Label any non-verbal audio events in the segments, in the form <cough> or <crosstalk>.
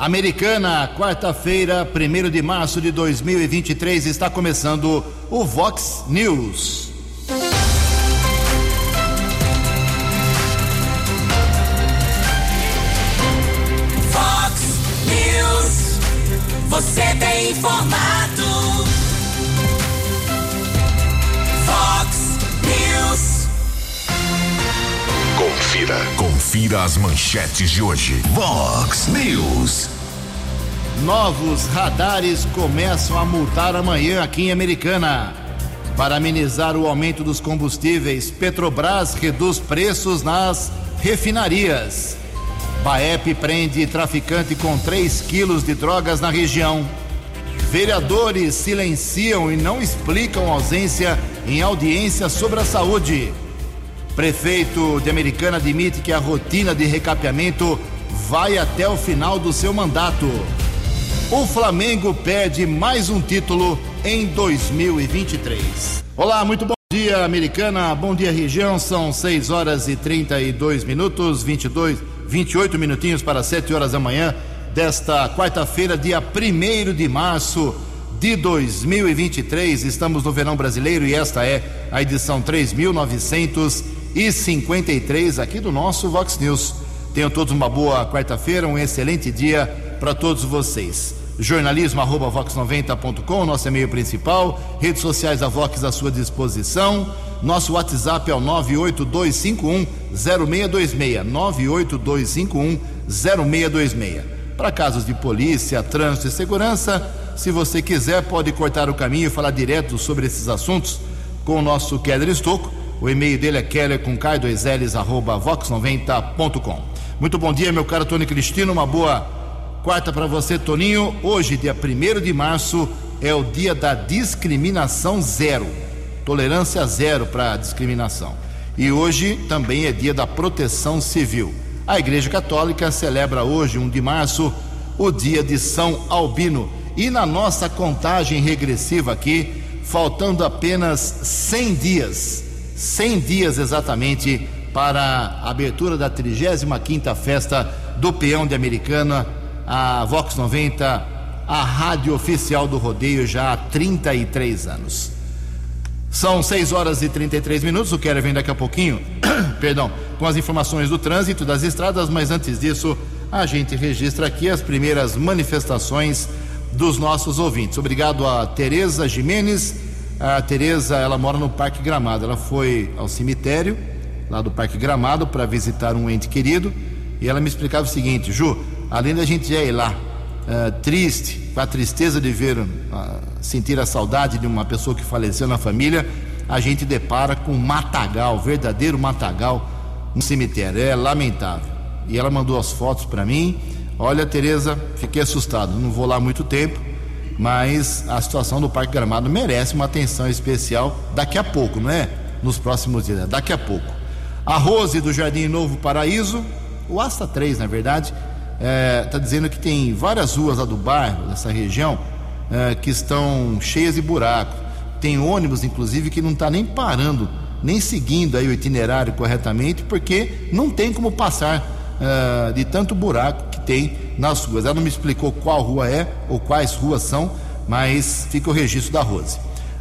Americana, quarta-feira, 1 de março de 2023, está começando o Vox News. Vox News, você tem informado. Vox News. Confira, confira as manchetes de hoje. Vox News. Novos radares começam a multar amanhã aqui em Americana. Para amenizar o aumento dos combustíveis, Petrobras reduz preços nas refinarias. Baep prende traficante com 3 quilos de drogas na região. Vereadores silenciam e não explicam ausência em audiência sobre a saúde. Prefeito de Americana admite que a rotina de recapeamento vai até o final do seu mandato. O Flamengo perde mais um título em 2023. Olá, muito bom dia, Americana. Bom dia, região. São 6 horas e 32 minutos, 22, 28 minutinhos para 7 horas da manhã desta quarta-feira, dia 1 de março de 2023. Estamos no verão brasileiro e esta é a edição 3953 aqui do nosso Vox News. Tenham todos uma boa quarta-feira, um excelente dia para todos vocês. Jornalismo arroba vox90.com, nosso e-mail principal, redes sociais da Vox à sua disposição. Nosso WhatsApp é o 98251 0626. 98251 0626. Para casos de polícia, trânsito e segurança, se você quiser, pode cortar o caminho e falar direto sobre esses assuntos com o nosso Keller Estocco. O e-mail dele é keller com k2ls arroba vox90.com. Muito bom dia, meu caro Tony Cristino. Uma boa quarta para você, Toninho. Hoje, dia 1 de março, é o dia da discriminação zero. Tolerância zero para discriminação. E hoje também é dia da proteção civil. A Igreja Católica celebra hoje, 1 de março, o dia de São Albino. E na nossa contagem regressiva aqui, faltando apenas 100 dias, 100 dias exatamente para a abertura da 35ª festa do Peão de Americana, a Vox 90, a rádio oficial do rodeio já há 33 anos. São 6 horas e 33 minutos. O Quero vem daqui a pouquinho, <coughs> perdão, com as informações do trânsito das estradas, mas antes disso, a gente registra aqui as primeiras manifestações dos nossos ouvintes. Obrigado a Tereza Jimenez. A Tereza, ela mora no Parque Gramado. Ela foi ao cemitério lá do Parque Gramado para visitar um ente querido e ela me explicava o seguinte: Ju, além da gente ir lá uh, triste, com a tristeza de ver, uh, sentir a saudade de uma pessoa que faleceu na família, a gente depara com um matagal, verdadeiro matagal, no cemitério. É lamentável. E ela mandou as fotos para mim. Olha, Tereza, fiquei assustado. Não vou lá muito tempo, mas a situação do Parque Gramado merece uma atenção especial daqui a pouco, não é? Nos próximos dias, daqui a pouco. A Rose do Jardim Novo Paraíso, o Asta 3, na verdade, está é, tá dizendo que tem várias ruas lá do bairro, dessa região, é, que estão cheias de buraco. Tem ônibus, inclusive, que não está nem parando, nem seguindo aí o itinerário corretamente, porque não tem como passar é, de tanto buraco que tem nas ruas. Ela não me explicou qual rua é ou quais ruas são, mas fica o registro da Rose.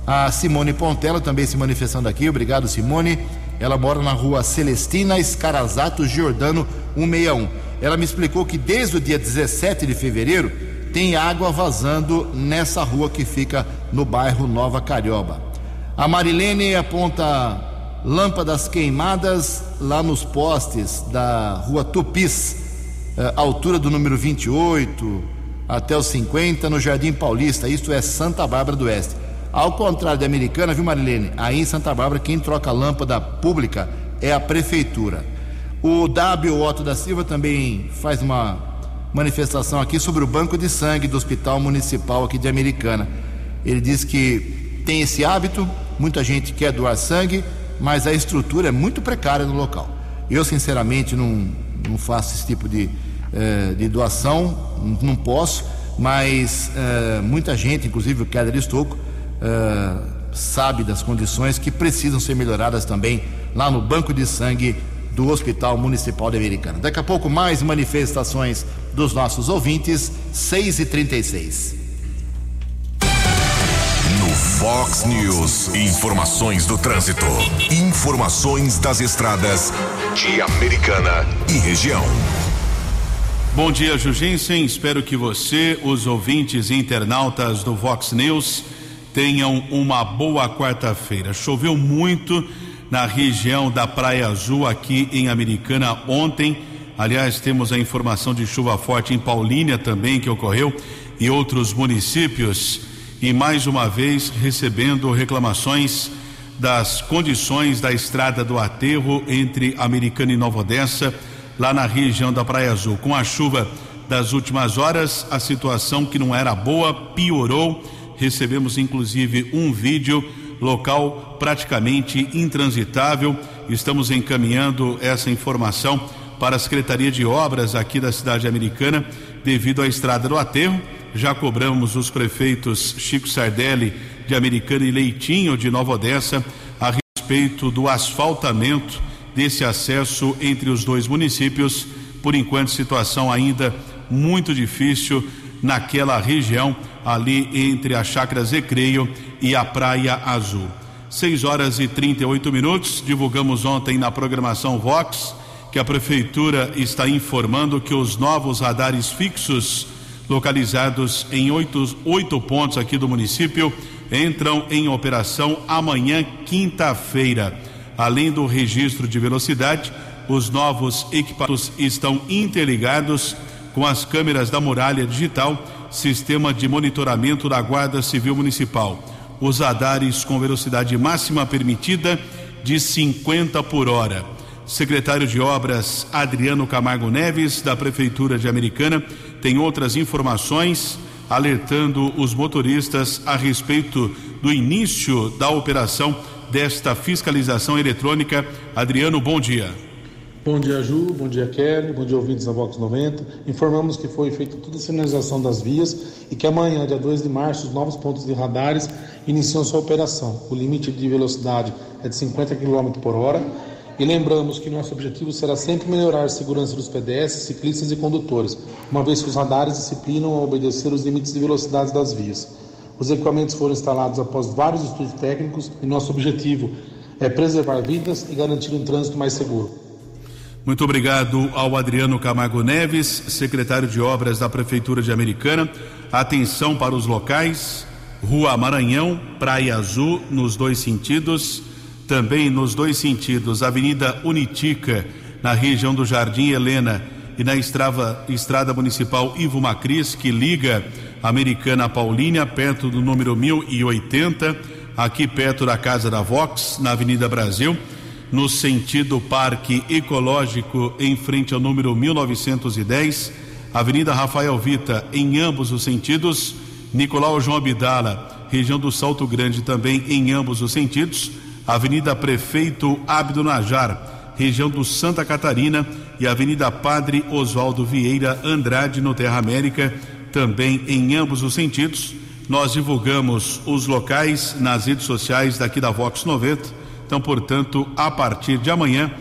A Simone Pontela também se manifestando aqui, obrigado Simone. Ela mora na rua Celestina Escarazato Giordano 161. Ela me explicou que desde o dia 17 de fevereiro tem água vazando nessa rua que fica no bairro Nova Carioba. A Marilene aponta lâmpadas queimadas lá nos postes da rua Tupis, eh, altura do número 28 até os 50, no Jardim Paulista, isto é Santa Bárbara do Oeste. Ao contrário da americana, viu Marilene? Aí em Santa Bárbara, quem troca lâmpada pública é a prefeitura. O W. Otto da Silva também faz uma manifestação aqui sobre o banco de sangue do Hospital Municipal aqui de Americana. Ele diz que tem esse hábito, muita gente quer doar sangue, mas a estrutura é muito precária no local. Eu, sinceramente, não, não faço esse tipo de, eh, de doação, não posso, mas eh, muita gente, inclusive o Keller Estocco, eh, sabe das condições que precisam ser melhoradas também lá no banco de sangue do Hospital Municipal de Americana. Daqui a pouco, mais manifestações dos nossos ouvintes, 6 e 36 No Fox News, informações do trânsito. Informações das estradas de Americana e região. Bom dia, Jugensen. Espero que você, os ouvintes e internautas do Vox News, tenham uma boa quarta-feira. Choveu muito na região da Praia Azul, aqui em Americana, ontem. Aliás, temos a informação de chuva forte em Paulínia também, que ocorreu, e outros municípios. E mais uma vez recebendo reclamações das condições da estrada do aterro entre Americana e Nova Odessa lá na região da Praia Azul. Com a chuva das últimas horas, a situação que não era boa piorou. Recebemos inclusive um vídeo, local praticamente intransitável. Estamos encaminhando essa informação para a Secretaria de Obras aqui da cidade americana, devido à estrada do aterro. Já cobramos os prefeitos Chico Sardelli de Americana e Leitinho de Nova Odessa a respeito do asfaltamento desse acesso entre os dois municípios. Por enquanto, situação ainda muito difícil naquela região, ali entre a Chácara Zecreio e a Praia Azul. 6 horas e 38 minutos. Divulgamos ontem na programação Vox que a Prefeitura está informando que os novos radares fixos, localizados em oito, oito pontos aqui do município, entram em operação amanhã, quinta-feira. Além do registro de velocidade, os novos equipamentos estão interligados com as câmeras da muralha digital, sistema de monitoramento da Guarda Civil Municipal. Os radares com velocidade máxima permitida de 50 por hora. Secretário de Obras Adriano Camargo Neves, da Prefeitura de Americana, tem outras informações alertando os motoristas a respeito do início da operação desta fiscalização eletrônica. Adriano, bom dia. Bom dia, Ju. Bom dia, Kelly. Bom dia, ouvintes da Vox 90. Informamos que foi feita toda a sinalização das vias e que amanhã, dia 2 de março, os novos pontos de radares iniciam sua operação. O limite de velocidade é de 50 km por hora. E lembramos que nosso objetivo será sempre melhorar a segurança dos pedestres, ciclistas e condutores, uma vez que os radares disciplinam a obedecer os limites de velocidade das vias. Os equipamentos foram instalados após vários estudos técnicos e nosso objetivo é preservar vidas e garantir um trânsito mais seguro. Muito obrigado ao Adriano Camargo Neves, secretário de Obras da Prefeitura de Americana. Atenção para os locais: Rua Maranhão, Praia Azul, nos dois sentidos. Também nos dois sentidos, Avenida Unitica, na região do Jardim Helena e na estrada, estrada municipal Ivo Macris, que liga Americana Paulínia, perto do número 1080, aqui perto da Casa da Vox, na Avenida Brasil, no sentido Parque Ecológico, em frente ao número 1910, Avenida Rafael Vita, em ambos os sentidos, Nicolau João Abdala, região do Salto Grande, também em ambos os sentidos, Avenida Prefeito Abdo Najar, região do Santa Catarina, e Avenida Padre Oswaldo Vieira Andrade, no Terra América, também em ambos os sentidos. Nós divulgamos os locais nas redes sociais daqui da Vox 90. Então, portanto, a partir de amanhã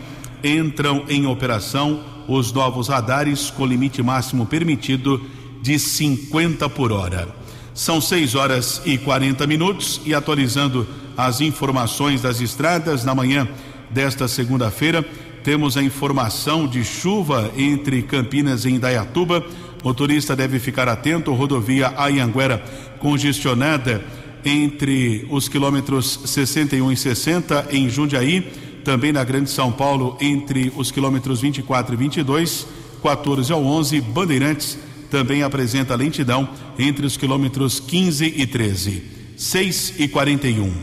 entram em operação os novos radares com limite máximo permitido de 50 por hora. São 6 horas e 40 minutos e atualizando as informações das estradas na manhã desta segunda-feira temos a informação de chuva entre Campinas e Indaiatuba. Motorista deve ficar atento. Rodovia Ayanguera congestionada entre os quilômetros 61 e 60 em Jundiaí. Também na Grande São Paulo entre os quilômetros 24 e 22, 14 ao 11. Bandeirantes também apresenta lentidão entre os quilômetros 15 e 13. 6 e 41.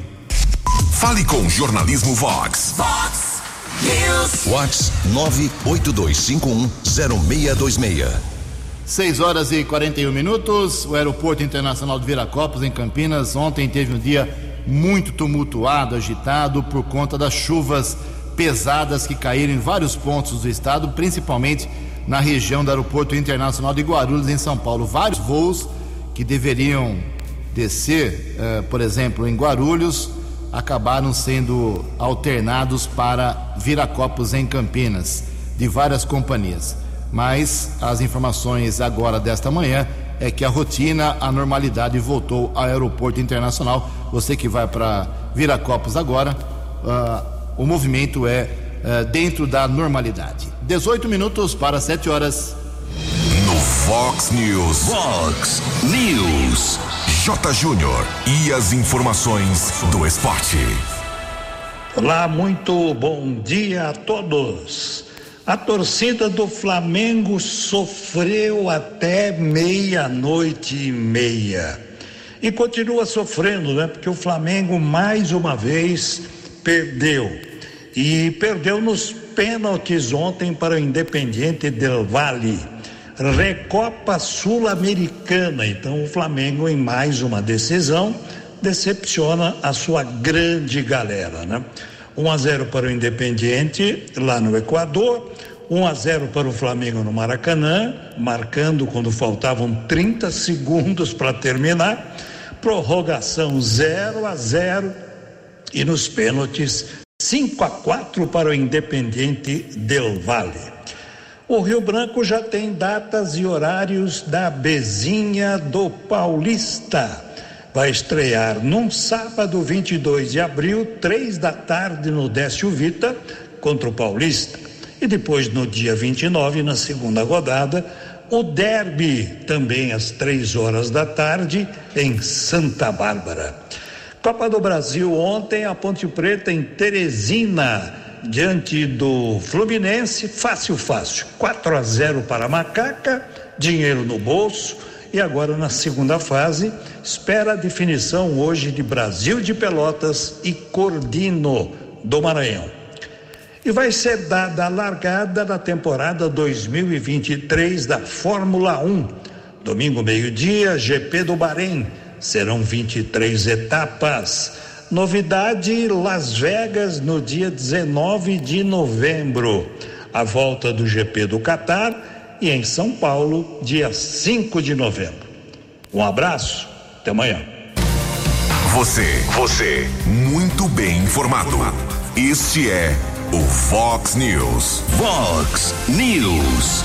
Fale com Jornalismo Vox. Vox News. Vox 982510626. 6 horas e 41 minutos. O Aeroporto Internacional de Viracopos, em Campinas, ontem teve um dia muito tumultuado, agitado, por conta das chuvas pesadas que caíram em vários pontos do estado, principalmente na região do Aeroporto Internacional de Guarulhos, em São Paulo. Vários voos que deveriam descer, eh, por exemplo, em Guarulhos, acabaram sendo alternados para Viracopos em Campinas, de várias companhias. Mas as informações agora desta manhã é que a rotina, a normalidade voltou ao aeroporto internacional. Você que vai para Viracopos agora, uh, o movimento é uh, dentro da normalidade. 18 minutos para 7 horas. No Fox News. Fox News. J. Júnior e as informações do esporte. Olá, muito bom dia a todos. A torcida do Flamengo sofreu até meia-noite e meia. E continua sofrendo, né? Porque o Flamengo mais uma vez perdeu. E perdeu nos pênaltis ontem para o Independiente del Valle Recopa Sul-Americana. Então, o Flamengo, em mais uma decisão, decepciona a sua grande galera, né? 1 a 0 para o Independiente lá no Equador, 1 a 0 para o Flamengo no Maracanã, marcando quando faltavam 30 segundos para terminar. Prorrogação 0 a 0 e nos pênaltis 5 a 4 para o Independiente del Valle. O Rio Branco já tem datas e horários da Bezinha do Paulista. Vai estrear num sábado 22 de abril, três da tarde no Décio Vita contra o Paulista. E depois no dia 29, na segunda rodada, o Derby, também às três horas da tarde, em Santa Bárbara. Copa do Brasil ontem, a Ponte Preta em Teresina diante do Fluminense, fácil, fácil. 4 a 0 para a Macaca, dinheiro no bolso. E agora na segunda fase, espera a definição hoje de Brasil de Pelotas e Cordino do Maranhão. E vai ser dada a largada da temporada 2023 da Fórmula 1. Domingo, meio-dia, GP do Bahrein. Serão 23 etapas. Novidade: Las Vegas no dia 19 de novembro. A volta do GP do Catar e em São Paulo, dia 5 de novembro. Um abraço, até amanhã. Você, você, muito bem informado. Este é o Fox News. Fox News.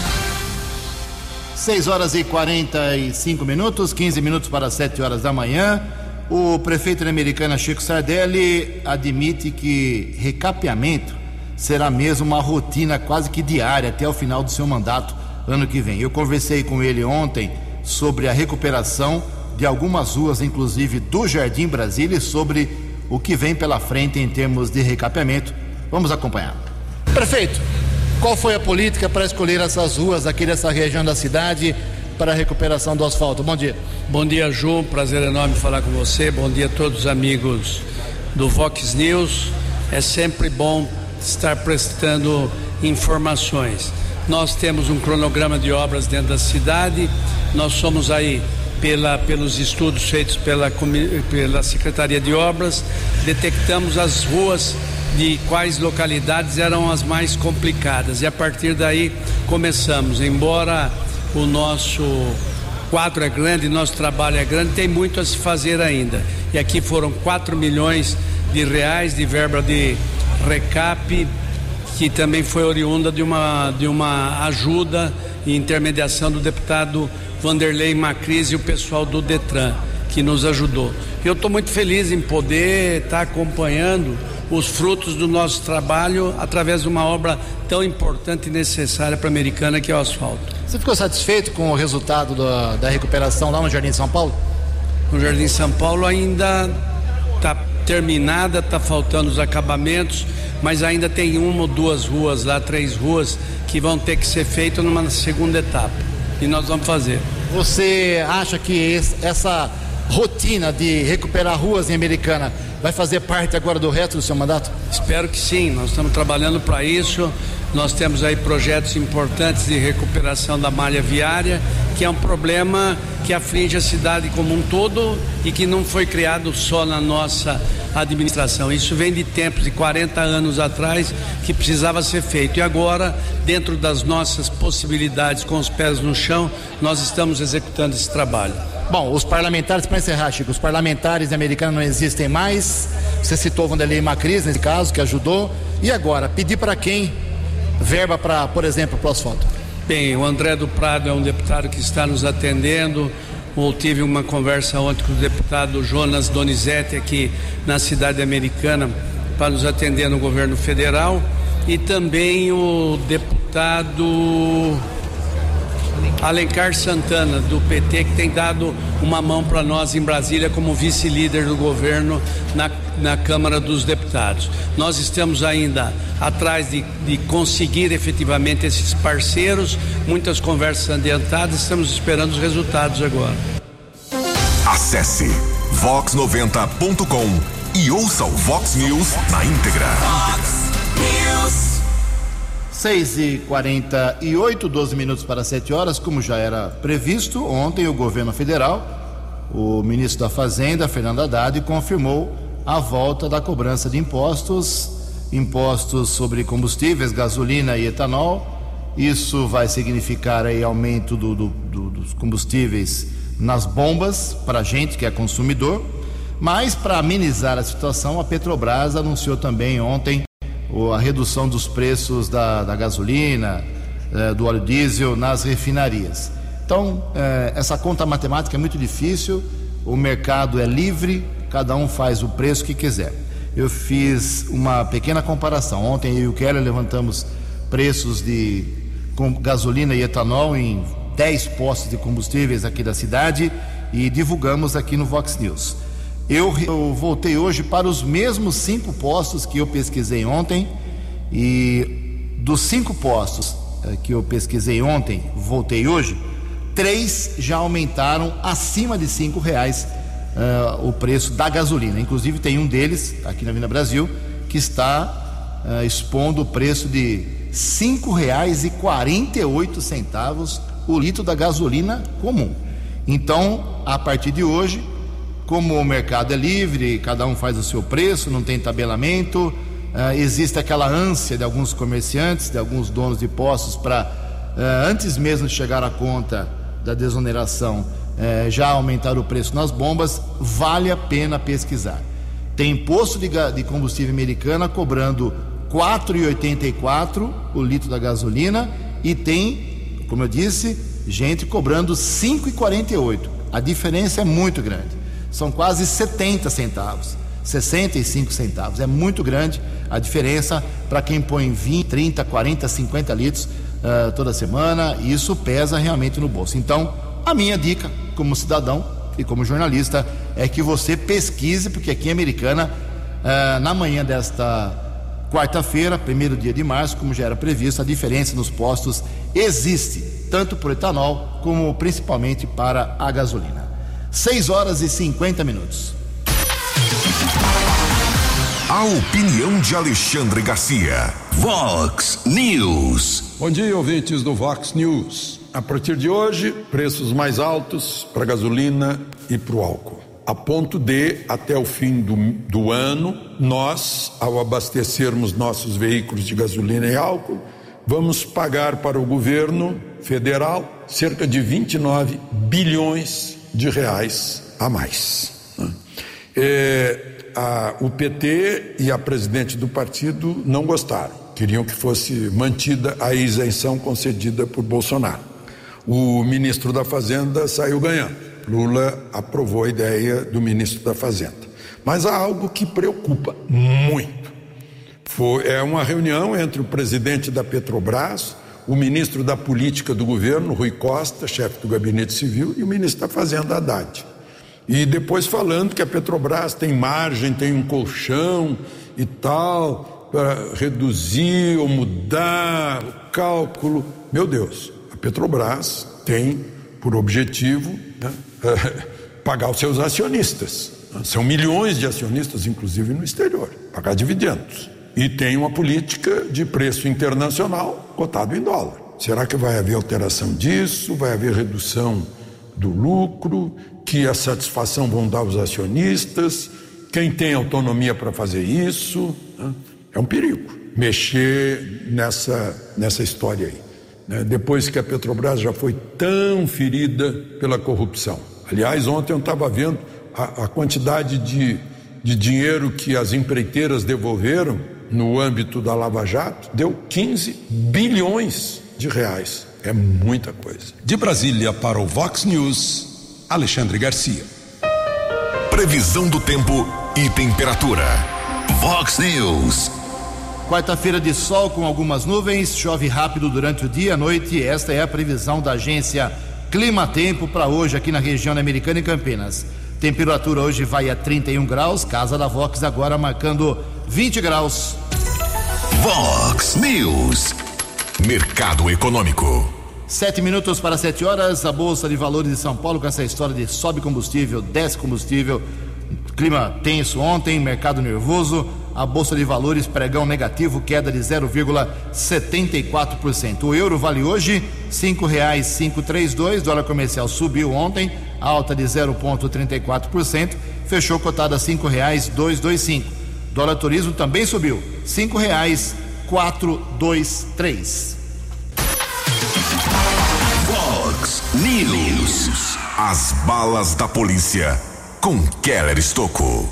6 horas e 45 minutos, 15 minutos para 7 horas da manhã. O prefeito da Americana, Chico Sardelli, admite que recapeamento será mesmo uma rotina quase que diária até o final do seu mandato ano que vem. Eu conversei com ele ontem sobre a recuperação de algumas ruas, inclusive do Jardim Brasília, e sobre o que vem pela frente em termos de recapeamento. Vamos acompanhar. Prefeito, qual foi a política para escolher essas ruas aqui dessa região da cidade para a recuperação do asfalto? Bom dia. Bom dia, Ju. Prazer enorme falar com você. Bom dia a todos os amigos do Vox News. É sempre bom estar prestando informações. Nós temos um cronograma de obras dentro da cidade. Nós somos aí pela, pelos estudos feitos pela, pela Secretaria de Obras, detectamos as ruas de quais localidades eram as mais complicadas e a partir daí começamos. Embora o nosso quadro é grande, nosso trabalho é grande, tem muito a se fazer ainda. E aqui foram 4 milhões de reais de verba de recap, que também foi oriunda de uma, de uma ajuda e intermediação do deputado Vanderlei Macris e o pessoal do Detran, que nos ajudou. Eu estou muito feliz em poder estar tá acompanhando os frutos do nosso trabalho através de uma obra tão importante e necessária para a americana que é o asfalto. Você ficou satisfeito com o resultado da, da recuperação lá no Jardim São Paulo? No Jardim São Paulo ainda está terminada, está faltando os acabamentos, mas ainda tem uma ou duas ruas lá, três ruas, que vão ter que ser feitas numa segunda etapa. E nós vamos fazer. Você acha que essa rotina de recuperar ruas em Americana vai fazer parte agora do resto do seu mandato? Espero que sim, nós estamos trabalhando para isso. Nós temos aí projetos importantes de recuperação da malha viária, que é um problema que aflige a cidade como um todo e que não foi criado só na nossa administração. Isso vem de tempos de 40 anos atrás que precisava ser feito. E agora, dentro das nossas possibilidades, com os pés no chão, nós estamos executando esse trabalho. Bom, os parlamentares, para encerrar, Chico, os parlamentares americanos não existem mais. Você citou Vanderlei Macris, nesse caso, que ajudou. E agora, pedir para quem verba para, por exemplo, para o asfalto? Bem, o André do Prado é um deputado que está nos atendendo. Eu tive uma conversa ontem com o deputado Jonas Donizete aqui na cidade americana para nos atender no governo federal e também o deputado Alencar Santana, do PT, que tem dado uma mão para nós em Brasília como vice-líder do governo na, na Câmara dos Deputados. Nós estamos ainda atrás de, de conseguir efetivamente esses parceiros, muitas conversas adiantadas, estamos esperando os resultados agora. Acesse vox90.com e ouça o Vox News na íntegra. Vox. 6 e 48 12 minutos para 7 horas, como já era previsto, ontem o governo federal, o ministro da Fazenda, Fernando Haddad, confirmou a volta da cobrança de impostos, impostos sobre combustíveis, gasolina e etanol. Isso vai significar aí aumento do, do, do, dos combustíveis nas bombas para a gente que é consumidor. Mas para amenizar a situação, a Petrobras anunciou também ontem a redução dos preços da, da gasolina, eh, do óleo diesel nas refinarias. Então, eh, essa conta matemática é muito difícil, o mercado é livre, cada um faz o preço que quiser. Eu fiz uma pequena comparação. Ontem eu e o Keller levantamos preços de gasolina e etanol em 10 postos de combustíveis aqui da cidade e divulgamos aqui no Vox News. Eu, eu, voltei hoje para os mesmos cinco postos que eu pesquisei ontem e dos cinco postos eh, que eu pesquisei ontem, voltei hoje, três já aumentaram acima de cinco reais uh, o preço da gasolina. Inclusive tem um deles aqui na Vina Brasil que está uh, expondo o preço de cinco reais e quarenta e oito centavos o litro da gasolina comum. Então, a partir de hoje como o mercado é livre, cada um faz o seu preço, não tem tabelamento, uh, existe aquela ânsia de alguns comerciantes, de alguns donos de postos para, uh, antes mesmo de chegar à conta da desoneração, uh, já aumentar o preço nas bombas, vale a pena pesquisar. Tem posto de, de combustível americana cobrando R$ 4,84 o litro da gasolina e tem, como eu disse, gente cobrando R$ 5,48. A diferença é muito grande são quase 70 centavos, 65 centavos. É muito grande a diferença para quem põe 20, 30, 40, 50 litros uh, toda semana, e isso pesa realmente no bolso. Então, a minha dica, como cidadão e como jornalista, é que você pesquise, porque aqui em Americana, uh, na manhã desta quarta-feira, primeiro dia de março, como já era previsto, a diferença nos postos existe, tanto para o etanol como principalmente para a gasolina. 6 horas e 50 minutos. A opinião de Alexandre Garcia. Vox News. Bom dia, ouvintes do Vox News. A partir de hoje, preços mais altos para gasolina e para o álcool. A ponto de, até o fim do, do ano, nós, ao abastecermos nossos veículos de gasolina e álcool, vamos pagar para o governo federal cerca de 29 bilhões de reais a mais. Né? É, a, o PT e a presidente do partido não gostaram, queriam que fosse mantida a isenção concedida por Bolsonaro. O ministro da Fazenda saiu ganhando. Lula aprovou a ideia do ministro da Fazenda. Mas há algo que preocupa muito. Foi, é uma reunião entre o presidente da Petrobras, o ministro da Política do governo, Rui Costa, chefe do Gabinete Civil, e o ministro da Fazenda, Haddad. E depois falando que a Petrobras tem margem, tem um colchão e tal, para reduzir ou mudar o cálculo. Meu Deus, a Petrobras tem por objetivo né, <laughs> pagar os seus acionistas. São milhões de acionistas, inclusive no exterior, pagar dividendos e tem uma política de preço internacional cotado em dólar. Será que vai haver alteração disso? Vai haver redução do lucro? Que a satisfação vão dar os acionistas? Quem tem autonomia para fazer isso? É um perigo mexer nessa, nessa história aí. né, depois que a Petrobras já foi tão ferida pela corrupção. Aliás, ontem eu estava vendo a, a quantidade de, de dinheiro que as empreiteiras devolveram no âmbito da Lava Jato, deu 15 bilhões de reais. É muita coisa. De Brasília para o Vox News, Alexandre Garcia. Previsão do tempo e temperatura. Vox News. Quarta-feira de sol com algumas nuvens, chove rápido durante o dia e a noite. Esta é a previsão da agência Clima Tempo para hoje aqui na região Americana e Campinas. Temperatura hoje vai a 31 graus, casa da Vox agora marcando 20 graus. Vox News. Mercado Econômico. Sete minutos para sete horas, a Bolsa de Valores de São Paulo com essa história de sobe combustível, desce combustível, clima tenso ontem, mercado nervoso, a Bolsa de Valores pregão negativo, queda de 0,74%. O euro vale hoje cinco reais cinco três dois, dólar comercial subiu ontem, alta de 0,34%, fechou cotada a cinco reais dois dois cinco. Dólar turismo também subiu, cinco reais quatro dois três. Fox News. As balas da polícia com Keller Estocou.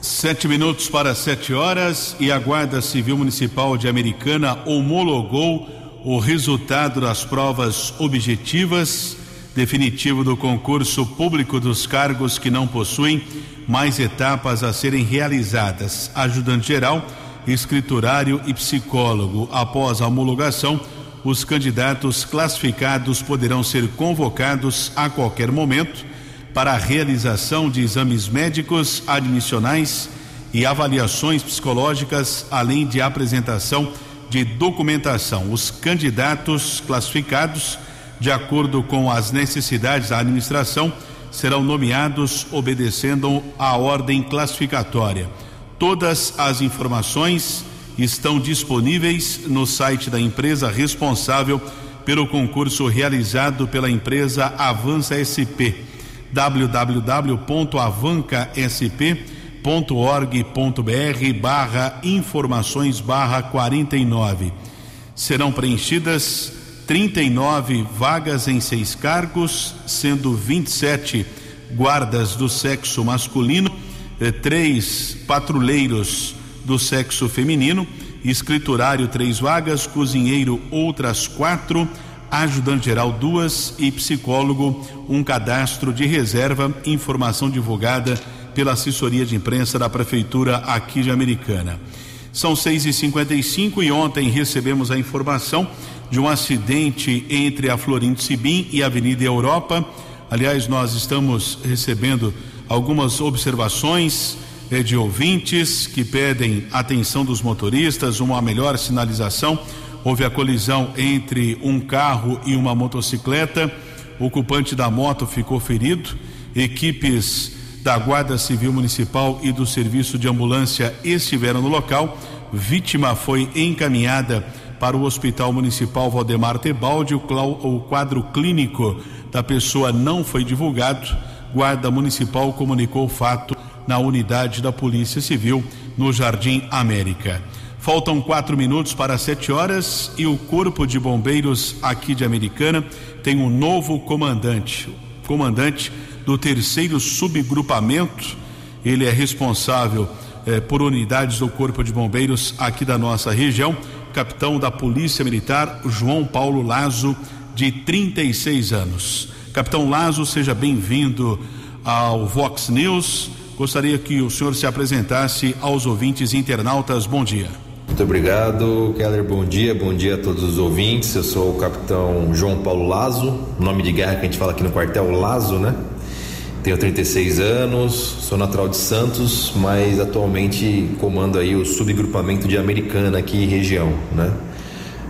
Sete minutos para sete horas e a Guarda Civil Municipal de Americana homologou o resultado das provas objetivas definitivo do concurso público dos cargos que não possuem mais etapas a serem realizadas: ajudante geral, escriturário e psicólogo. Após a homologação, os candidatos classificados poderão ser convocados a qualquer momento para a realização de exames médicos, admissionais e avaliações psicológicas, além de apresentação de documentação. Os candidatos classificados, de acordo com as necessidades da administração, serão nomeados obedecendo à ordem classificatória. Todas as informações estão disponíveis no site da empresa responsável pelo concurso realizado pela empresa Avança SP www.avancasp.org.br barra informações barra 49. Serão preenchidas 39 vagas em seis cargos, sendo 27 guardas do sexo masculino, eh, três patrulheiros do sexo feminino, escriturário três vagas, cozinheiro outras quatro, ajudante geral duas e psicólogo um cadastro de reserva, informação divulgada pela assessoria de imprensa da prefeitura aqui de Americana. São seis e cinquenta e e ontem recebemos a informação de um acidente entre a Florindo Sibim e a Avenida Europa. Aliás, nós estamos recebendo algumas observações eh, de ouvintes que pedem atenção dos motoristas, uma melhor sinalização houve a colisão entre um carro e uma motocicleta. O ocupante da moto ficou ferido. Equipes da Guarda Civil Municipal e do Serviço de Ambulância estiveram no local. Vítima foi encaminhada para o Hospital Municipal Valdemar Tebaldi. O quadro clínico da pessoa não foi divulgado. Guarda Municipal comunicou o fato na unidade da Polícia Civil no Jardim América. Faltam quatro minutos para sete horas e o Corpo de Bombeiros aqui de Americana tem um novo comandante, comandante do terceiro subgrupamento. Ele é responsável eh, por unidades do Corpo de Bombeiros aqui da nossa região. Capitão da Polícia Militar, João Paulo Lazo, de 36 anos. Capitão Lazo, seja bem-vindo ao Vox News. Gostaria que o senhor se apresentasse aos ouvintes internautas. Bom dia. Muito obrigado, Keller. Bom dia, bom dia a todos os ouvintes. Eu sou o capitão João Paulo Lazo, nome de guerra que a gente fala aqui no quartel Lazo, né? Tenho 36 anos, sou natural de Santos, mas atualmente comando aí o subgrupamento de Americana aqui em região, né?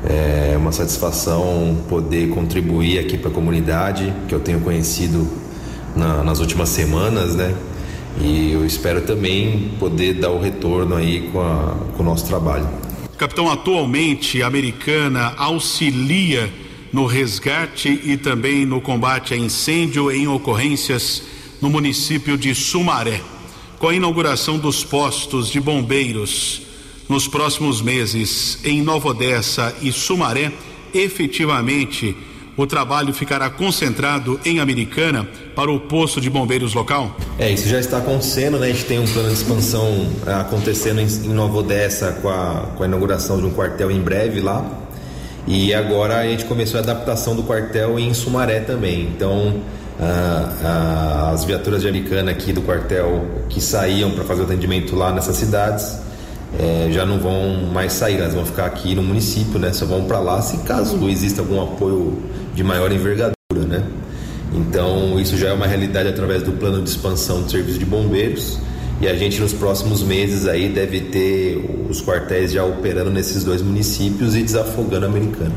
É uma satisfação poder contribuir aqui para a comunidade que eu tenho conhecido na, nas últimas semanas, né? e eu espero também poder dar o retorno aí com, a, com o nosso trabalho. Capitão, atualmente a Americana auxilia no resgate e também no combate a incêndio em ocorrências no município de Sumaré. Com a inauguração dos postos de bombeiros nos próximos meses em Nova Odessa e Sumaré, efetivamente o trabalho ficará concentrado em Americana para o posto de bombeiros local? É, isso já está acontecendo, né? A gente tem um plano de expansão é, acontecendo em, Nova Odessa com a, com a inauguração de um quartel em breve lá. E agora a gente começou a adaptação do quartel em Sumaré também. Então, as viaturas de Americana aqui do quartel que saíam para fazer o atendimento lá nessas cidades é, já não vão mais sair, elas vão ficar aqui no município, né? Só vão para lá se caso exista algum apoio de maior envergadura, né? Então isso já é uma realidade através do plano de expansão do serviço de bombeiros e a gente nos próximos meses aí deve ter os quartéis já operando nesses dois municípios e desafogando a Americana.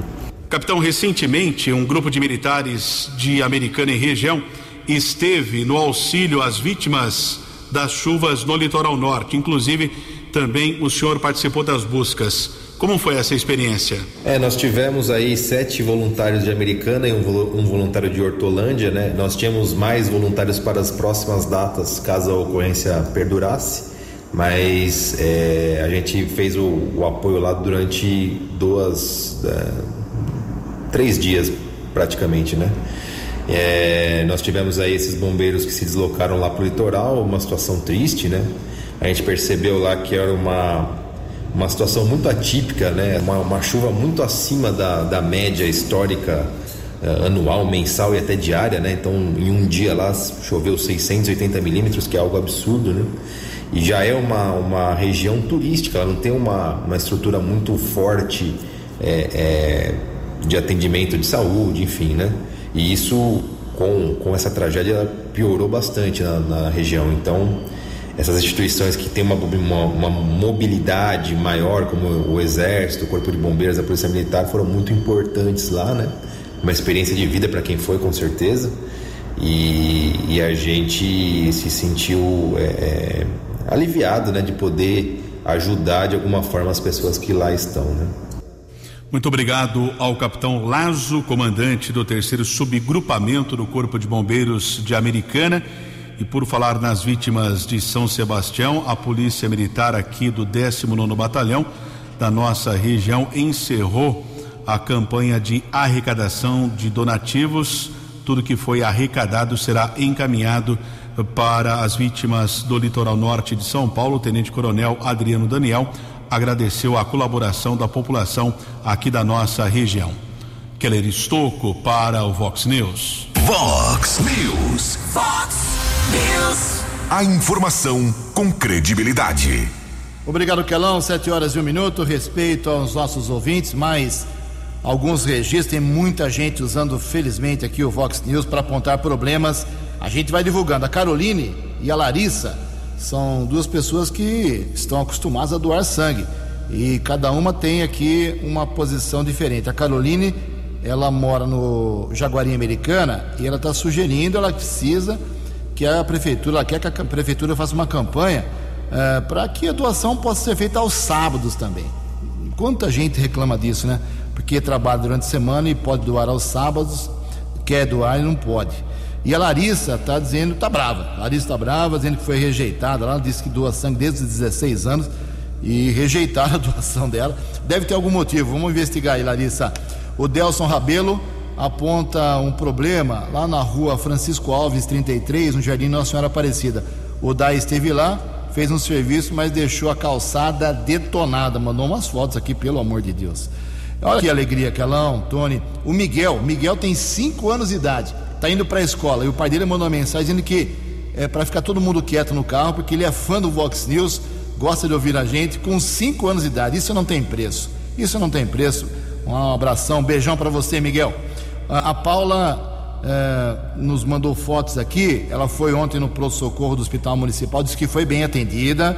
Capitão, recentemente um grupo de militares de Americana e região esteve no auxílio às vítimas das chuvas no litoral norte, inclusive também o senhor participou das buscas. Como foi essa experiência? É, nós tivemos aí sete voluntários de Americana e um, um voluntário de Hortolândia, né? Nós tínhamos mais voluntários para as próximas datas, caso a ocorrência perdurasse, mas é, a gente fez o, o, apoio lá durante duas, é, três dias praticamente, né? É, nós tivemos aí esses bombeiros que se deslocaram lá para o litoral, uma situação triste, né? a gente percebeu lá que era uma, uma situação muito atípica, né? uma, uma chuva muito acima da, da média histórica uh, anual, mensal e até diária. Né? Então, em um dia lá choveu 680 milímetros, que é algo absurdo. Né? E já é uma, uma região turística, ela não tem uma, uma estrutura muito forte é, é, de atendimento de saúde, enfim. Né? E isso, com, com essa tragédia, piorou bastante na, na região. Então, essas instituições que têm uma, uma, uma, mobilidade maior, como o Exército, o Corpo de Bombeiros, a Polícia Militar, foram muito importantes lá, né? Uma experiência de vida para quem foi, com certeza. E, e a gente se sentiu é, é, aliviado, né, de poder ajudar de alguma forma as pessoas que lá estão, né? Muito obrigado ao capitão Lazo, comandante do terceiro subgrupamento do Corpo de Bombeiros de Americana. E por falar nas vítimas de São Sebastião, a Polícia Militar aqui do 19 Batalhão da nossa região encerrou a campanha de arrecadação de donativos. Tudo que foi arrecadado será encaminhado para as vítimas do litoral norte de São Paulo. Tenente Coronel Adriano Daniel agradeceu a colaboração da população aqui da nossa região. Keller Estocco para o Vox News. Vox News. Vox News. A informação com credibilidade. Obrigado, Kelão. Sete horas e um minuto. Respeito aos nossos ouvintes, mas alguns registros, tem muita gente usando, felizmente, aqui o Vox News para apontar problemas. A gente vai divulgando. A Caroline e a Larissa são duas pessoas que estão acostumadas a doar sangue. E cada uma tem aqui uma posição diferente. A Caroline, ela mora no Jaguari Americana e ela está sugerindo, ela precisa que a prefeitura, ela quer que a prefeitura faça uma campanha é, para que a doação possa ser feita aos sábados também. Quanta gente reclama disso, né? Porque trabalha durante a semana e pode doar aos sábados, quer doar e não pode. E a Larissa está dizendo, está brava. Larissa está brava, dizendo que foi rejeitada. Ela disse que doa sangue desde os 16 anos e rejeitaram a <laughs> doação dela. Deve ter algum motivo. Vamos investigar aí, Larissa. O Delson Rabelo aponta um problema lá na rua Francisco Alves 33, no Jardim Nossa Senhora Aparecida. O Dai esteve lá, fez um serviço, mas deixou a calçada detonada. Mandou umas fotos aqui, pelo amor de Deus. Olha que alegria, Kelão, Tony. O Miguel, Miguel tem 5 anos de idade, está indo para a escola e o pai dele mandou uma mensagem dizendo que é para ficar todo mundo quieto no carro, porque ele é fã do Vox News, gosta de ouvir a gente, com 5 anos de idade. Isso não tem preço. Isso não tem preço. Um abração, um beijão para você, Miguel. A, Paula é, nos mandou fotos aqui. Ela foi ontem no pronto-socorro do Hospital Municipal, disse que foi bem atendida,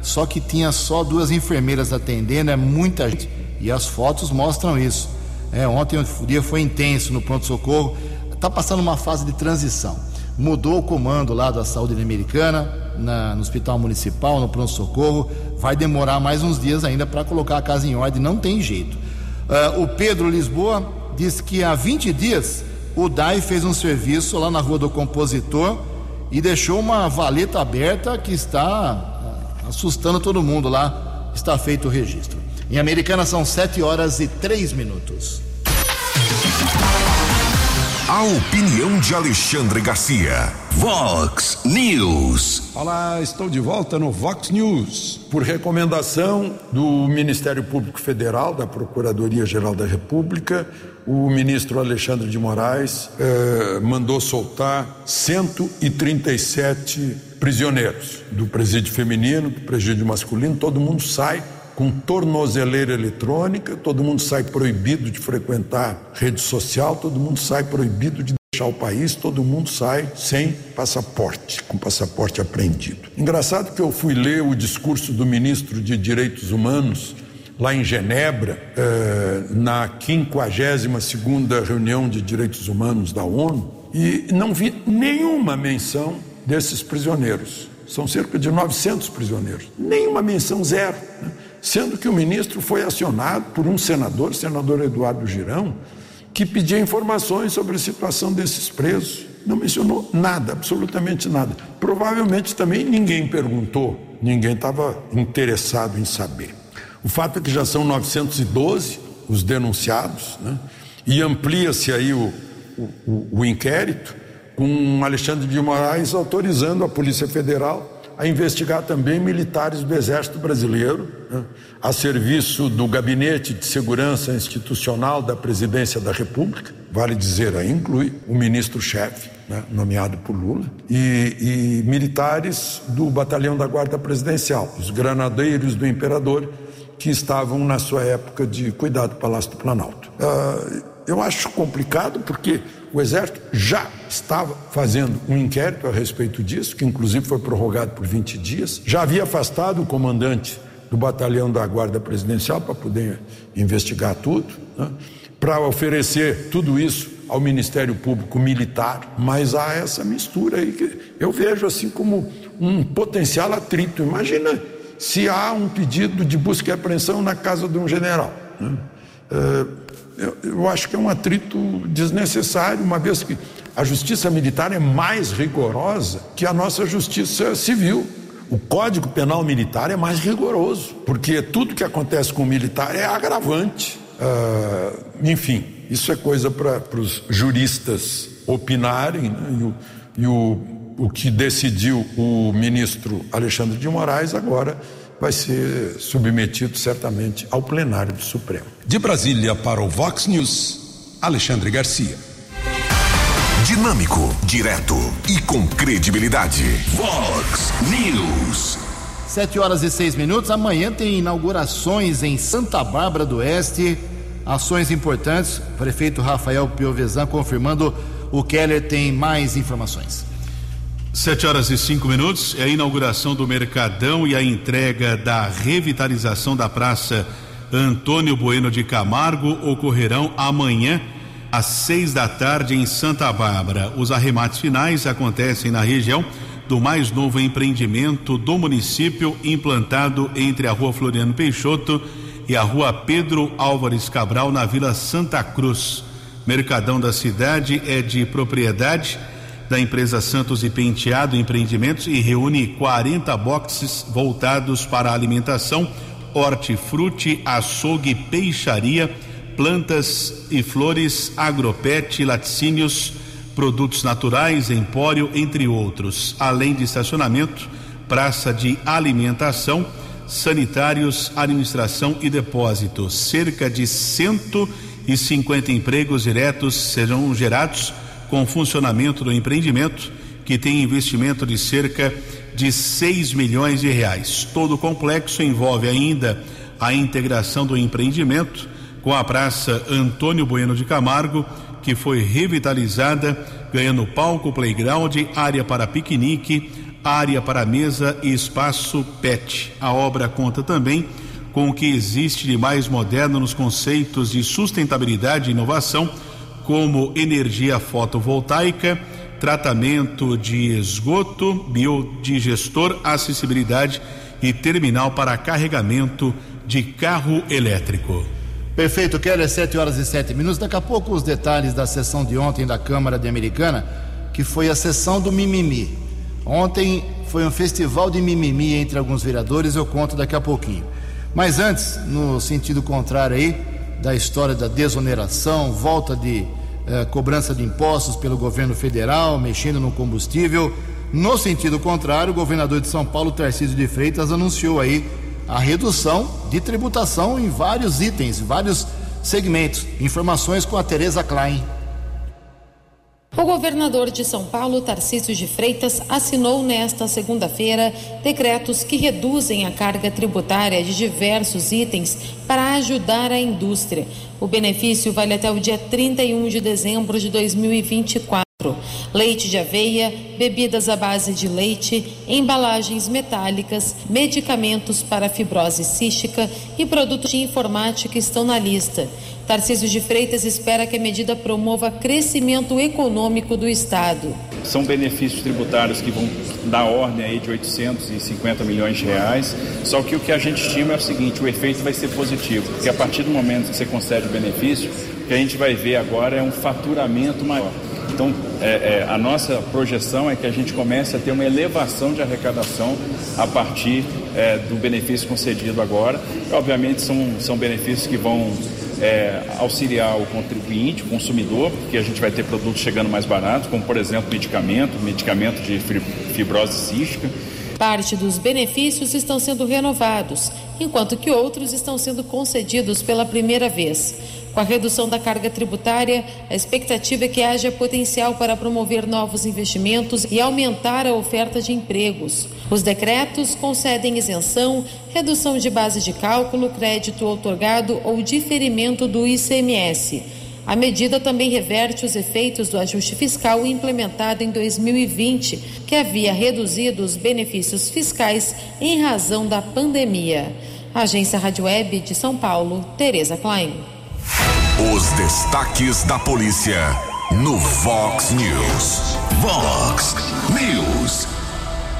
só que tinha só duas enfermeiras atendendo, é muita gente. E as fotos mostram isso. É, ontem o dia foi intenso no pronto-socorro. Está passando uma fase de transição. Mudou o comando lá da saúde americana, na, no hospital municipal, no pronto-socorro. Vai demorar mais uns dias ainda para colocar a casa em ordem, não tem jeito. Uh, o Pedro Lisboa diz que há 20 dias o DAI fez um serviço lá na Rua do Compositor e deixou uma valeta aberta que está ah, assustando todo mundo lá. Está feito o registro. Em Americana são 7 horas e 3 minutos. A opinião de Alexandre Garcia. Vox News. Olá, estou de volta no Vox News. Por recomendação do Ministério Público Federal, da Procuradoria-Geral da República, o ministro Alexandre de Moraes eh, mandou soltar 137 prisioneiros do presídio feminino, do presídio masculino. Todo mundo sai com tornozeleira eletrônica, todo mundo sai proibido de frequentar rede social, todo mundo sai proibido de deixar o país, todo mundo sai sem passaporte, com passaporte apreendido. Engraçado que eu fui ler o discurso do ministro de Direitos Humanos lá em Genebra, eh, na 52ª reunião de direitos humanos da ONU, e não vi nenhuma menção desses prisioneiros. São cerca de 900 prisioneiros. Nenhuma menção, zero. Né? Sendo que o ministro foi acionado por um senador, senador Eduardo Girão, que pedia informações sobre a situação desses presos. Não mencionou nada, absolutamente nada. Provavelmente também ninguém perguntou, ninguém estava interessado em saber. O fato é que já são 912 os denunciados, né? e amplia-se aí o, o, o inquérito, com Alexandre de Moraes autorizando a Polícia Federal a investigar também militares do Exército Brasileiro, né, a serviço do Gabinete de Segurança Institucional da Presidência da República, vale dizer, aí inclui o ministro-chefe, né, nomeado por Lula, e, e, militares do Batalhão da Guarda Presidencial, os granadeiros do Imperador, que estavam na sua época de cuidado do Palácio do Planalto. Uh, eu acho complicado porque o Exército já estava fazendo um inquérito a respeito disso, que inclusive foi prorrogado por 20 dias, já havia afastado o comandante do batalhão da Guarda Presidencial para poder investigar tudo, né? para oferecer tudo isso ao Ministério Público Militar, mas há essa mistura aí que eu vejo assim como um potencial atrito. Imagina se há um pedido de busca e apreensão na casa de um general. Né? Uh, eu, eu acho que é um atrito desnecessário, uma vez que a justiça militar é mais rigorosa que a nossa justiça civil. O Código Penal Militar é mais rigoroso, porque tudo que acontece com o militar é agravante. Uh, enfim, isso é coisa para os juristas opinarem, né? e, o, e o, o que decidiu o ministro Alexandre de Moraes agora vai ser submetido certamente ao plenário do Supremo. De Brasília para o Vox News, Alexandre Garcia. Dinâmico, direto e com credibilidade. Vox News. Sete horas e seis minutos. Amanhã tem inaugurações em Santa Bárbara do Oeste. Ações importantes. Prefeito Rafael Piovesan confirmando. O Keller tem mais informações. Sete horas e cinco minutos é a inauguração do Mercadão e a entrega da revitalização da Praça Antônio Bueno de Camargo ocorrerão amanhã às seis da tarde em Santa Bárbara. Os arremates finais acontecem na região do mais novo empreendimento do município, implantado entre a Rua Floriano Peixoto e a Rua Pedro Álvares Cabral, na Vila Santa Cruz. Mercadão da cidade é de propriedade da empresa Santos e Penteado Empreendimentos e reúne 40 boxes voltados para alimentação, hortifruti, açougue, peixaria, plantas e flores, agropet, laticínios, produtos naturais, empório, entre outros, além de estacionamento, praça de alimentação, sanitários, administração e depósitos. Cerca de 150 empregos diretos serão gerados com o funcionamento do empreendimento, que tem investimento de cerca de 6 milhões de reais. Todo o complexo envolve ainda a integração do empreendimento com a Praça Antônio Bueno de Camargo, que foi revitalizada, ganhando palco, playground, área para piquenique, área para mesa e espaço PET. A obra conta também com o que existe de mais moderno nos conceitos de sustentabilidade e inovação como energia fotovoltaica, tratamento de esgoto, biodigestor, acessibilidade e terminal para carregamento de carro elétrico. Perfeito, Keller, 7 horas e 7 minutos. Daqui a pouco os detalhes da sessão de ontem da Câmara de Americana, que foi a sessão do mimimi. Ontem foi um festival de mimimi entre alguns vereadores, eu conto daqui a pouquinho. Mas antes, no sentido contrário aí, da história da desoneração, volta de eh, cobrança de impostos pelo governo federal, mexendo no combustível. No sentido contrário, o governador de São Paulo, Tarcísio de Freitas, anunciou aí a redução de tributação em vários itens, vários segmentos. Informações com a Tereza Klein. O governador de São Paulo, Tarcísio de Freitas, assinou nesta segunda-feira decretos que reduzem a carga tributária de diversos itens para ajudar a indústria. O benefício vale até o dia 31 de dezembro de 2024. Leite de aveia, bebidas à base de leite, embalagens metálicas, medicamentos para fibrose cística e produtos de informática estão na lista. Tarcísio de Freitas espera que a medida promova crescimento econômico do Estado. São benefícios tributários que vão dar ordem aí de 850 milhões de reais, só que o que a gente estima é o seguinte, o efeito vai ser positivo, porque a partir do momento que você concede o benefício, o que a gente vai ver agora é um faturamento maior. Então, é, é, a nossa projeção é que a gente comece a ter uma elevação de arrecadação a partir é, do benefício concedido agora. E, obviamente, são, são benefícios que vão é, auxiliar o contribuinte, o consumidor, porque a gente vai ter produtos chegando mais baratos, como por exemplo medicamento, medicamento de fibrose cística. Parte dos benefícios estão sendo renovados, enquanto que outros estão sendo concedidos pela primeira vez. Com a redução da carga tributária, a expectativa é que haja potencial para promover novos investimentos e aumentar a oferta de empregos. Os decretos concedem isenção, redução de base de cálculo, crédito otorgado ou diferimento do ICMS. A medida também reverte os efeitos do ajuste fiscal implementado em 2020, que havia reduzido os benefícios fiscais em razão da pandemia. Agência Rádio Web de São Paulo, Tereza Klein. Os destaques da polícia no Vox News. Vox News.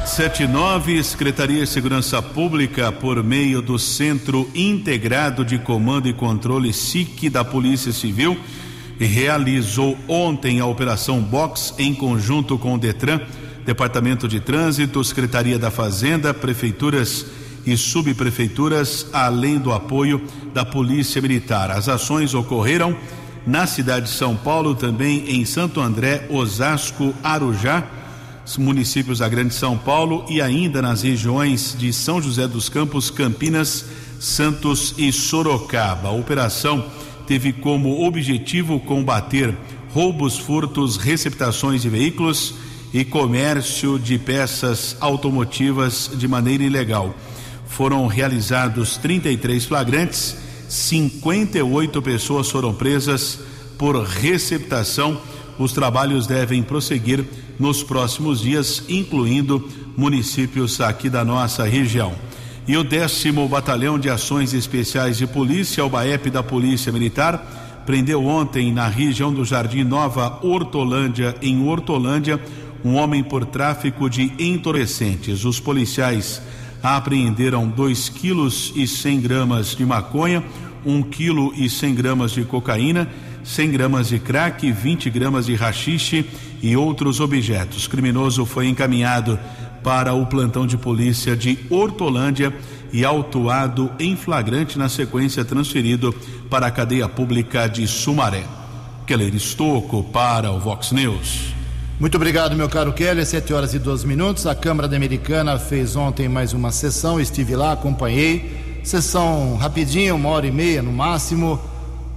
79, Secretaria de Segurança Pública, por meio do Centro Integrado de Comando e Controle SIC da Polícia Civil, realizou ontem a Operação Box em conjunto com o Detran, Departamento de Trânsito, Secretaria da Fazenda, Prefeituras e subprefeituras, além do apoio da Polícia Militar. As ações ocorreram na cidade de São Paulo, também em Santo André, Osasco, Arujá, municípios da Grande São Paulo e ainda nas regiões de São José dos Campos, Campinas, Santos e Sorocaba. A operação teve como objetivo combater roubos, furtos, receptações de veículos e comércio de peças automotivas de maneira ilegal foram realizados 33 flagrantes, 58 pessoas foram presas por receptação. Os trabalhos devem prosseguir nos próximos dias, incluindo municípios aqui da nossa região. E o décimo Batalhão de Ações Especiais de Polícia, o BAEP da Polícia Militar, prendeu ontem na região do Jardim Nova Hortolândia, em Hortolândia, um homem por tráfico de entorpecentes. Os policiais apreenderam 2 quilos e 100 gramas de maconha, 1 quilo e 100 gramas de cocaína, 100 gramas de crack, 20 gramas de rachixe e outros objetos. O criminoso foi encaminhado para o plantão de polícia de Hortolândia e autuado em flagrante na sequência transferido para a cadeia pública de Sumaré. Keller Estocco para o Vox News. Muito obrigado, meu caro Kelly. Sete horas e 12 minutos. A Câmara da Americana fez ontem mais uma sessão. Estive lá, acompanhei. Sessão rapidinha, uma hora e meia no máximo.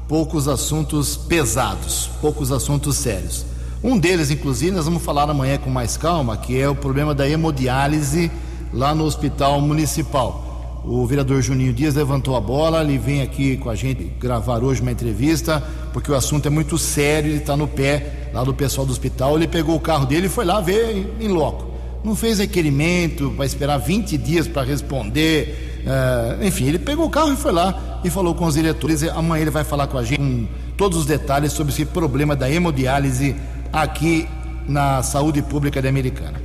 Poucos assuntos pesados, poucos assuntos sérios. Um deles, inclusive, nós vamos falar amanhã com mais calma, que é o problema da hemodiálise lá no Hospital Municipal. O vereador Juninho Dias levantou a bola, ele vem aqui com a gente gravar hoje uma entrevista, porque o assunto é muito sério, ele está no pé lá do pessoal do hospital, ele pegou o carro dele e foi lá ver em, loco. Não fez requerimento, vai esperar 20 dias para responder. Uh, enfim, ele pegou o carro e foi lá e falou com os diretores. Amanhã ele vai falar com a gente com todos os detalhes sobre esse problema da hemodiálise aqui na saúde pública da Americana.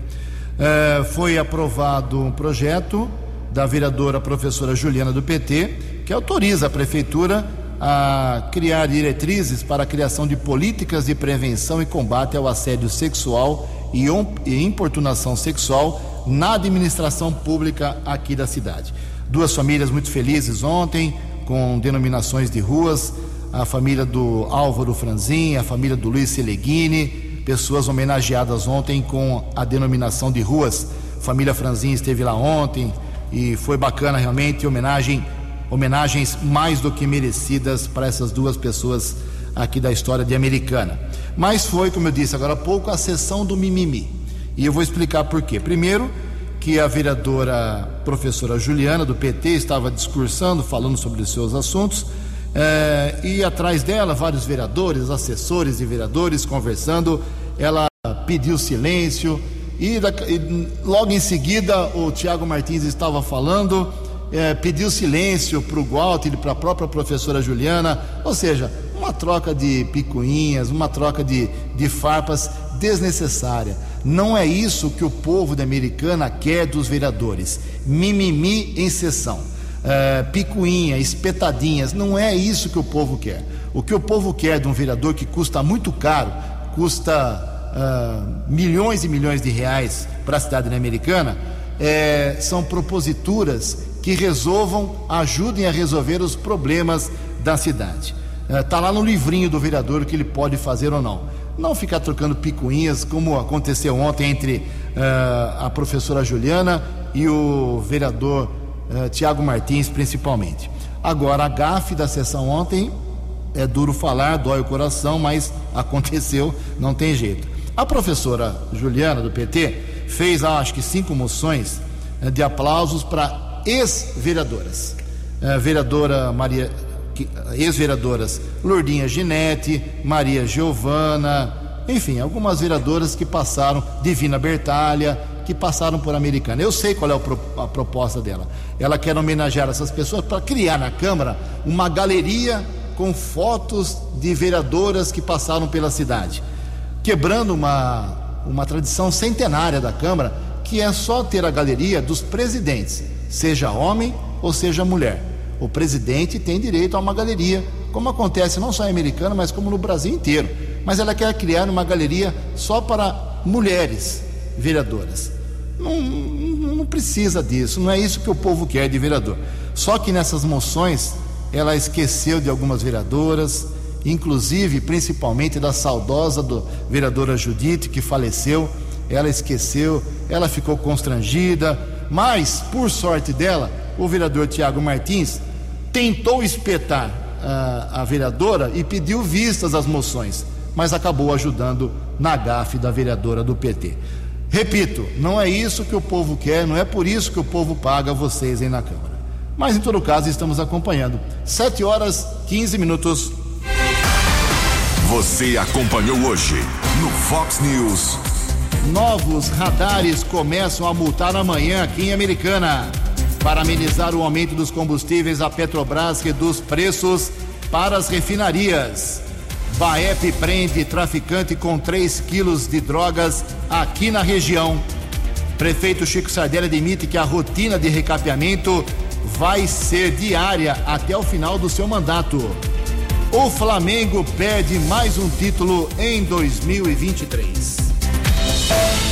Uh, foi aprovado um projeto da vereadora professora Juliana do PT, que autoriza a prefeitura a criar diretrizes para a criação de políticas de prevenção e combate ao assédio sexual e importunação sexual na administração pública aqui da cidade. Duas famílias muito felizes ontem com denominações de ruas, a família do Álvaro Franzin, a família do Luiz Seleguini, pessoas homenageadas ontem com a denominação de ruas. Família Franzin esteve lá ontem e foi bacana realmente, homenagem, homenagens mais do que merecidas para essas duas pessoas aqui da história de Americana. Mas foi, como eu disse agora há pouco, a sessão do mimimi. E eu vou explicar por quê. Primeiro, que a vereadora professora Juliana, do PT, estava discursando, falando sobre os seus assuntos, eh, e atrás dela, vários vereadores, assessores e vereadores conversando. Ela pediu silêncio, e, e logo em seguida o Tiago Martins estava falando, eh, pediu silêncio para o Walter e para a própria professora Juliana, ou seja, uma troca de picuinhas, uma troca de, de farpas desnecessária. Não é isso que o povo da Americana quer dos vereadores. Mimimi em sessão. É, picuinha, espetadinhas, não é isso que o povo quer. O que o povo quer de um vereador que custa muito caro, custa uh, milhões e milhões de reais para a cidade americana, é, são proposituras que resolvam, ajudem a resolver os problemas da cidade. Está é, lá no livrinho do vereador o que ele pode fazer ou não. Não ficar trocando picuinhas, como aconteceu ontem entre uh, a professora Juliana e o vereador uh, Tiago Martins, principalmente. Agora, a gafe da sessão ontem é duro falar, dói o coração, mas <laughs> aconteceu, não tem jeito. A professora Juliana, do PT, fez, acho que, cinco moções de aplausos para ex-vereadoras. vereadora Maria ex-vereadoras Lourdinha Ginete, Maria Giovana, enfim, algumas vereadoras que passaram, Divina Bertalha, que passaram por Americana. Eu sei qual é a proposta dela. Ela quer homenagear essas pessoas para criar na Câmara uma galeria com fotos de vereadoras que passaram pela cidade, quebrando uma, uma tradição centenária da Câmara, que é só ter a galeria dos presidentes, seja homem ou seja mulher o presidente tem direito a uma galeria, como acontece não só em Americana, mas como no Brasil inteiro. Mas ela quer criar uma galeria só para mulheres vereadoras. Não, não, precisa disso, não é isso que o povo quer de vereador. Só que nessas moções ela esqueceu de algumas vereadoras, inclusive, principalmente da saudosa do, vereadora Judite, que faleceu. Ela esqueceu, ela ficou constrangida, mas, por sorte dela, o vereador Tiago Martins tentou espetar a, a vereadora e pediu vistas às moções, mas acabou ajudando na gafe da vereadora do PT. Repito, não é isso que o povo quer, não é por isso que o povo paga vocês aí na Câmara. Mas em todo caso, estamos acompanhando. 7 horas 15 minutos. Você acompanhou hoje no Fox News. Novos radares começam a multar amanhã aqui em Americana. Para amenizar o aumento dos combustíveis, a Petrobras reduz preços para as refinarias. Baep prende traficante com 3 quilos de drogas aqui na região. Prefeito Chico Sardelli admite que a rotina de recapeamento vai ser diária até o final do seu mandato. O Flamengo perde mais um título em 2023.